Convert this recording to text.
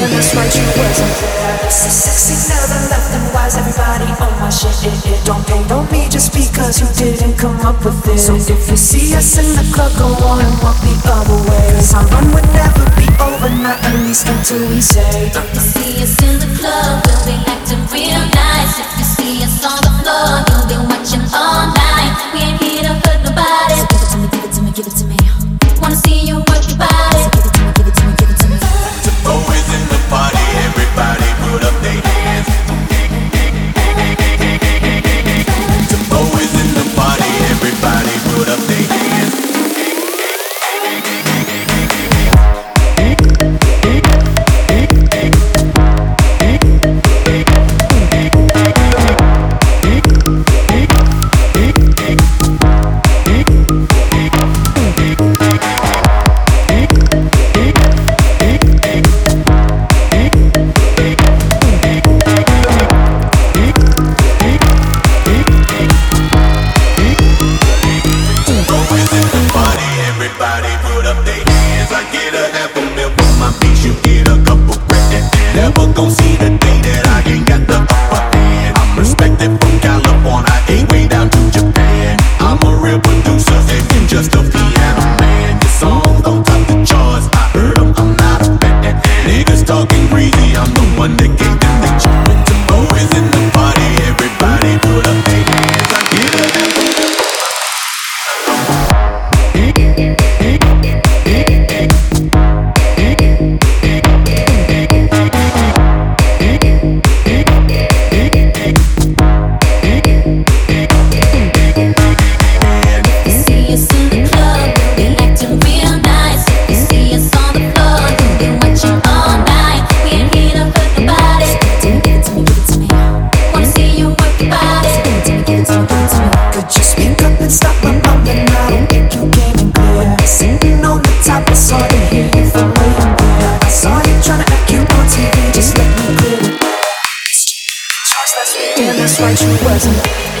doing right, you wasn't there. This is sexy, never left wise. Everybody on my shit, it, it don't hate on me just because you didn't come up with this. So if you see us in the club, go on and walk the other way. Our run would never be over, not until we say. If you see us in the club, we'll be acting real nice. If you see us on the floor, That's me, and that's right, you wasn't.